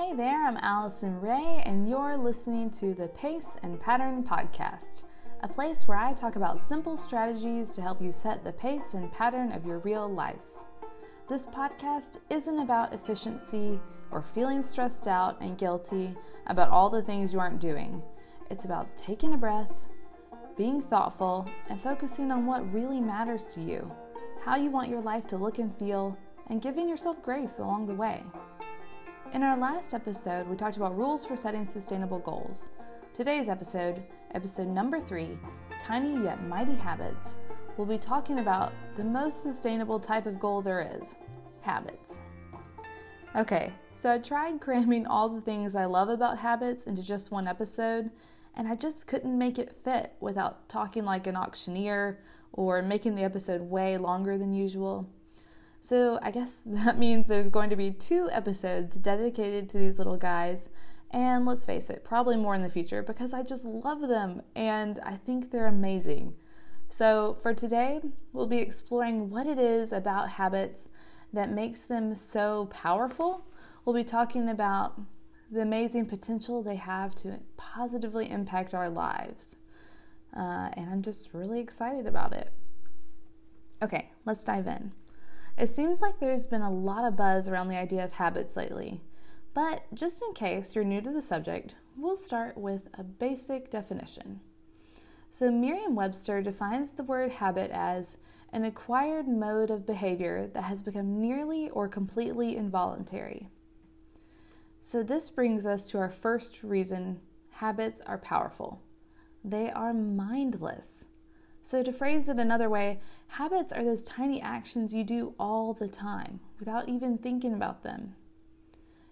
Hey there, I'm Allison Ray, and you're listening to the Pace and Pattern Podcast, a place where I talk about simple strategies to help you set the pace and pattern of your real life. This podcast isn't about efficiency or feeling stressed out and guilty about all the things you aren't doing. It's about taking a breath, being thoughtful, and focusing on what really matters to you, how you want your life to look and feel, and giving yourself grace along the way. In our last episode, we talked about rules for setting sustainable goals. Today's episode, episode number three, Tiny Yet Mighty Habits, we'll be talking about the most sustainable type of goal there is habits. Okay, so I tried cramming all the things I love about habits into just one episode, and I just couldn't make it fit without talking like an auctioneer or making the episode way longer than usual. So I guess that means there's going to be two episodes dedicated to these little guys. And let's face it, probably more in the future because I just love them and I think they're amazing. So, for today, we'll be exploring what it is about habits that makes them so powerful. We'll be talking about the amazing potential they have to positively impact our lives. Uh, and I'm just really excited about it. Okay, let's dive in. It seems like there's been a lot of buzz around the idea of habits lately. But just in case you're new to the subject, we'll start with a basic definition. So, Merriam Webster defines the word habit as an acquired mode of behavior that has become nearly or completely involuntary. So, this brings us to our first reason habits are powerful they are mindless. So, to phrase it another way, habits are those tiny actions you do all the time without even thinking about them.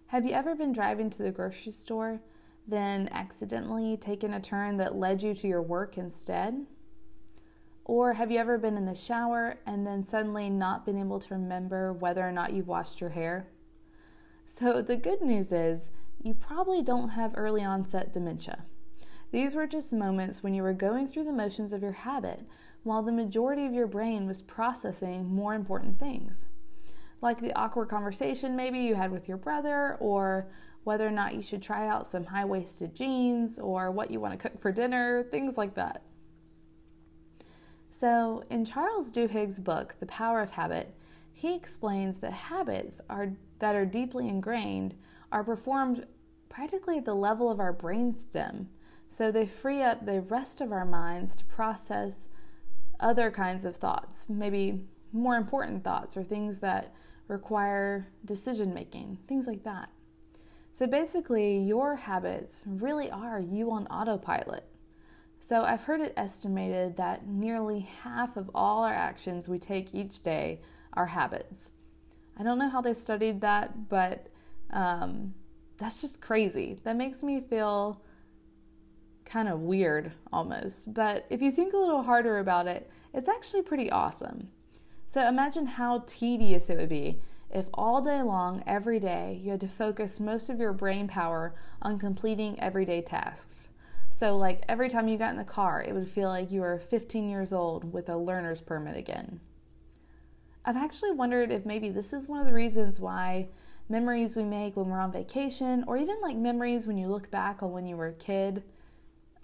Have you ever been driving to the grocery store, then accidentally taken a turn that led you to your work instead? Or have you ever been in the shower and then suddenly not been able to remember whether or not you've washed your hair? So, the good news is you probably don't have early onset dementia. These were just moments when you were going through the motions of your habit while the majority of your brain was processing more important things. Like the awkward conversation maybe you had with your brother, or whether or not you should try out some high waisted jeans, or what you want to cook for dinner, things like that. So, in Charles Duhigg's book, The Power of Habit, he explains that habits are, that are deeply ingrained are performed practically at the level of our brainstem so they free up the rest of our minds to process other kinds of thoughts, maybe more important thoughts or things that require decision making, things like that. So basically, your habits really are you on autopilot. So I've heard it estimated that nearly half of all our actions we take each day are habits. I don't know how they studied that, but um, that's just crazy. That makes me feel kind of weird almost. But if you think a little harder about it, it's actually pretty awesome. So imagine how tedious it would be if all day long, every day, you had to focus most of your brain power on completing everyday tasks. So, like every time you got in the car, it would feel like you were 15 years old with a learner's permit again. I've actually wondered if maybe this is one of the reasons why memories we make when we're on vacation, or even like memories when you look back on when you were a kid,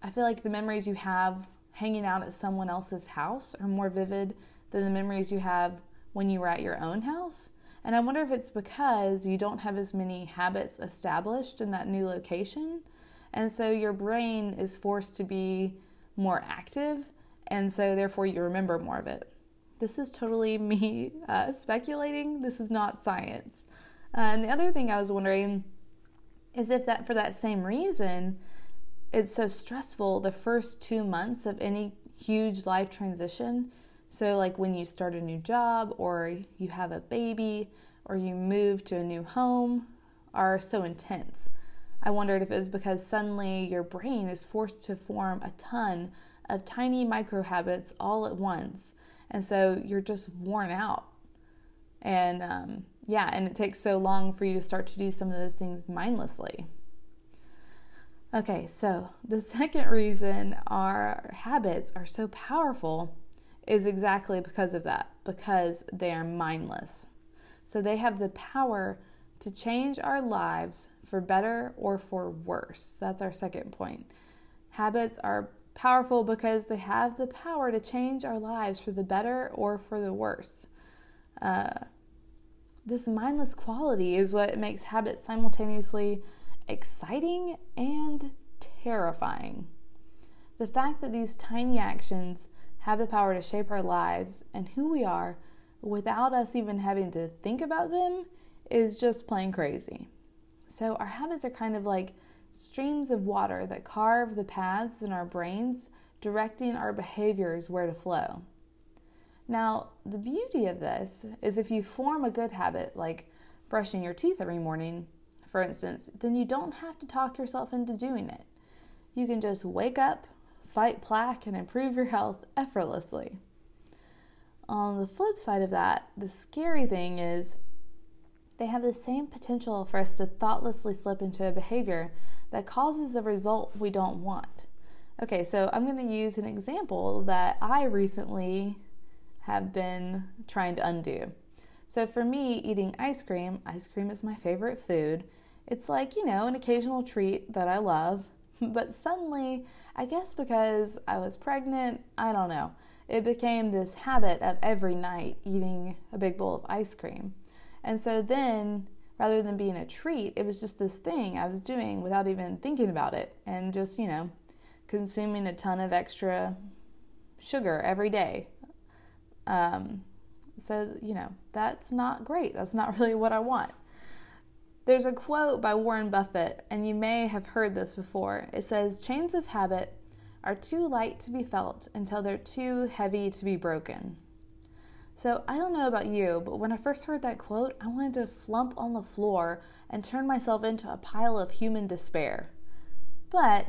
I feel like the memories you have hanging out at someone else's house are more vivid than the memories you have when you were at your own house. And I wonder if it's because you don't have as many habits established in that new location. And so your brain is forced to be more active. And so therefore you remember more of it. This is totally me uh, speculating. This is not science. Uh, and the other thing I was wondering is if that for that same reason, it's so stressful the first two months of any huge life transition. So, like when you start a new job, or you have a baby, or you move to a new home, are so intense. I wondered if it was because suddenly your brain is forced to form a ton of tiny micro habits all at once. And so you're just worn out. And um, yeah, and it takes so long for you to start to do some of those things mindlessly. Okay, so the second reason our habits are so powerful is exactly because of that, because they are mindless. So they have the power to change our lives for better or for worse. That's our second point. Habits are powerful because they have the power to change our lives for the better or for the worse. Uh, this mindless quality is what makes habits simultaneously exciting and terrifying. The fact that these tiny actions have the power to shape our lives and who we are without us even having to think about them is just plain crazy. So, our habits are kind of like streams of water that carve the paths in our brains, directing our behaviors where to flow. Now, the beauty of this is if you form a good habit like brushing your teeth every morning, for instance, then you don't have to talk yourself into doing it. You can just wake up, fight plaque, and improve your health effortlessly. On the flip side of that, the scary thing is they have the same potential for us to thoughtlessly slip into a behavior that causes a result we don't want. Okay, so I'm going to use an example that I recently have been trying to undo. So for me, eating ice cream, ice cream is my favorite food. It's like, you know, an occasional treat that I love. But suddenly, I guess because I was pregnant, I don't know, it became this habit of every night eating a big bowl of ice cream. And so then, rather than being a treat, it was just this thing I was doing without even thinking about it and just, you know, consuming a ton of extra sugar every day um, so, you know, that's not great. That's not really what I want. There's a quote by Warren Buffett, and you may have heard this before. It says, Chains of habit are too light to be felt until they're too heavy to be broken. So I don't know about you, but when I first heard that quote, I wanted to flump on the floor and turn myself into a pile of human despair. But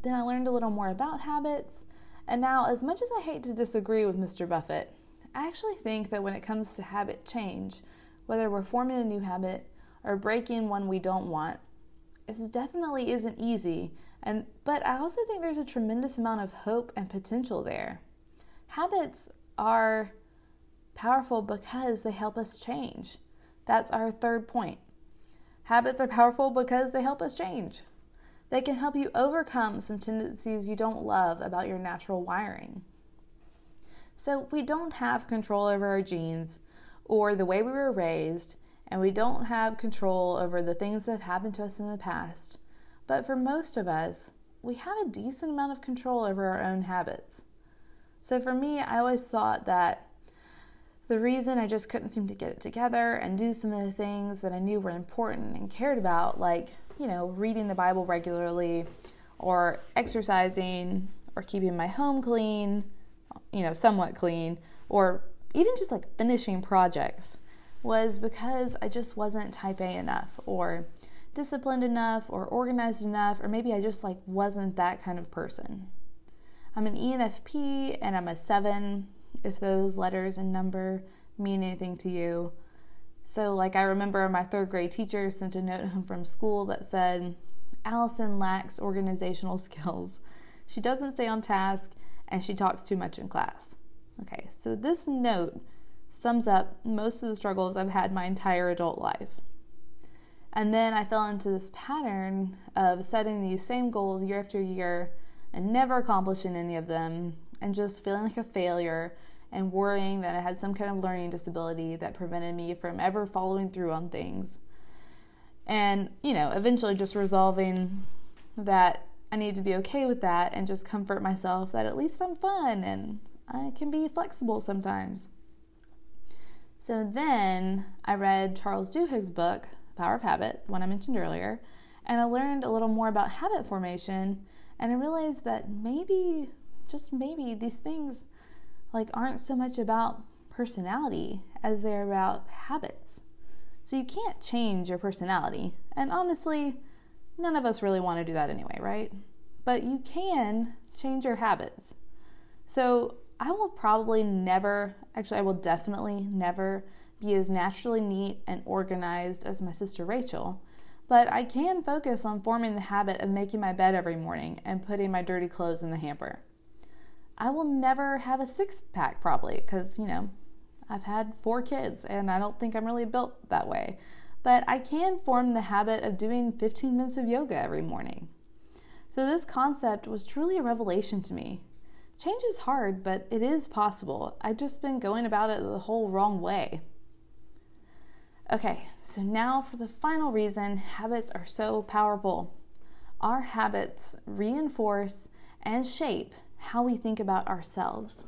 then I learned a little more about habits, and now, as much as I hate to disagree with Mr. Buffett, I actually think that when it comes to habit change, whether we're forming a new habit or breaking one we don't want, This definitely isn't easy. And but I also think there's a tremendous amount of hope and potential there. Habits are powerful because they help us change. That's our third point. Habits are powerful because they help us change. They can help you overcome some tendencies you don't love about your natural wiring. So we don't have control over our genes or the way we were raised, and we don't have control over the things that have happened to us in the past. But for most of us, we have a decent amount of control over our own habits. So for me, I always thought that the reason I just couldn't seem to get it together and do some of the things that I knew were important and cared about, like, you know, reading the Bible regularly or exercising or keeping my home clean you know, somewhat clean, or even just like finishing projects, was because I just wasn't type A enough, or disciplined enough, or organized enough, or maybe I just like wasn't that kind of person. I'm an ENFP and I'm a seven, if those letters and number mean anything to you. So, like, I remember my third grade teacher sent a note home from school that said, Allison lacks organizational skills. She doesn't stay on task and she talks too much in class. Okay, so this note sums up most of the struggles I've had my entire adult life. And then I fell into this pattern of setting these same goals year after year and never accomplishing any of them, and just feeling like a failure and worrying that I had some kind of learning disability that prevented me from ever following through on things. And, you know, eventually just resolving that I need to be okay with that and just comfort myself that at least I'm fun and I can be flexible sometimes. So then I read Charles Duhigg's book, Power of Habit, the one I mentioned earlier, and I learned a little more about habit formation and I realized that maybe, just maybe, these things like aren't so much about personality as they're about habits. So you can't change your personality. And honestly, None of us really want to do that anyway, right? But you can change your habits. So I will probably never, actually, I will definitely never be as naturally neat and organized as my sister Rachel, but I can focus on forming the habit of making my bed every morning and putting my dirty clothes in the hamper. I will never have a six pack probably because, you know, I've had four kids and I don't think I'm really built that way. but I can form the habit of doing 15 minutes of yoga every morning. So, this concept was truly a revelation to me. Change is hard, but it is possible. I've just been going about it the whole wrong way. Okay, so now for the final reason habits are so powerful. Our habits reinforce and shape how we think about ourselves.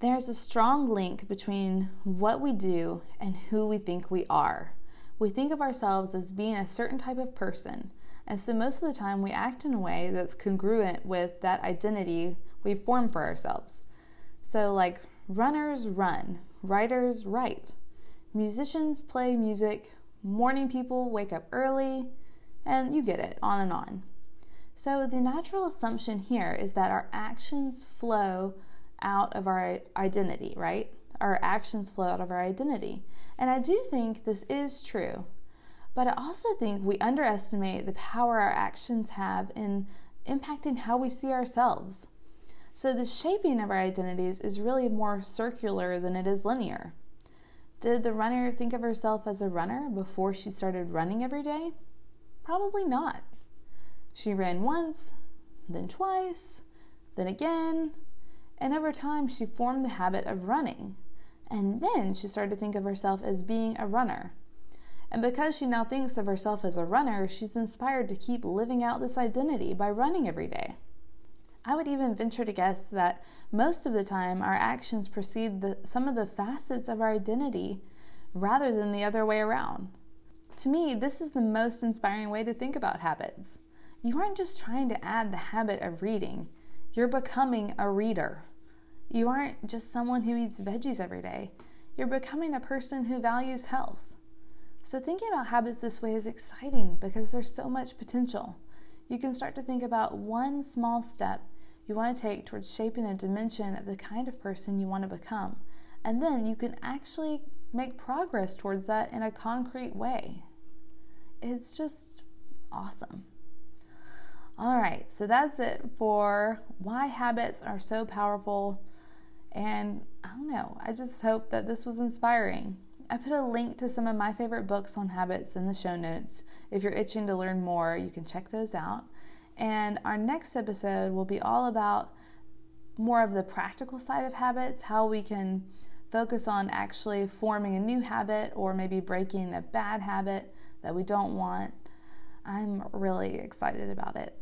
There's a strong link between what we do and who we think we are. We think of ourselves as being a certain type of person, and so most of the time we act in a way that's congruent with that identity we form for ourselves. So, like runners run, writers write, musicians play music, morning people wake up early, and you get it, on and on. So, the natural assumption here is that our actions flow out of our identity, right? Our actions flow out of our identity. And I do think this is true. But I also think we underestimate the power our actions have in impacting how we see ourselves. So, the shaping of our identities is really more circular than it is linear. Did the runner think of herself as a runner before she started running every day? Probably not. She ran once, then twice, then again, and over time she formed the habit of running. And then she started to think of herself as being a runner. And because she now thinks of herself as a runner, she's inspired to keep living out this identity by running every day. I would even venture to guess that most of the time our actions precede the, some of the facets of our identity rather than the other way around. To me, this is the most inspiring way to think about habits. You aren't just trying to add the habit of reading, you're becoming a reader. You aren't just someone who eats veggies every day, you're becoming a person who values health. So, thinking about habits this way is exciting because there's so much potential. You can start to think about one small step you want to take towards shaping a dimension of the kind of person you want to become. And then you can actually make progress towards that in a concrete way. It's just awesome. All right, so that's it for why habits are so powerful. And I don't know, I just hope that this was inspiring. I put a link to some of my favorite books on habits in the show notes. If you're itching to learn more, you can check those out. And our next episode will be all about more of the practical side of habits, how we can focus on actually forming a new habit or maybe breaking a bad habit that we don't want. I'm really excited about it.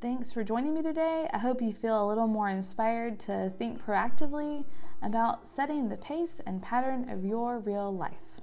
Thanks for joining me today. I hope you feel a little more inspired to think proactively about setting the pace and pattern of your real life.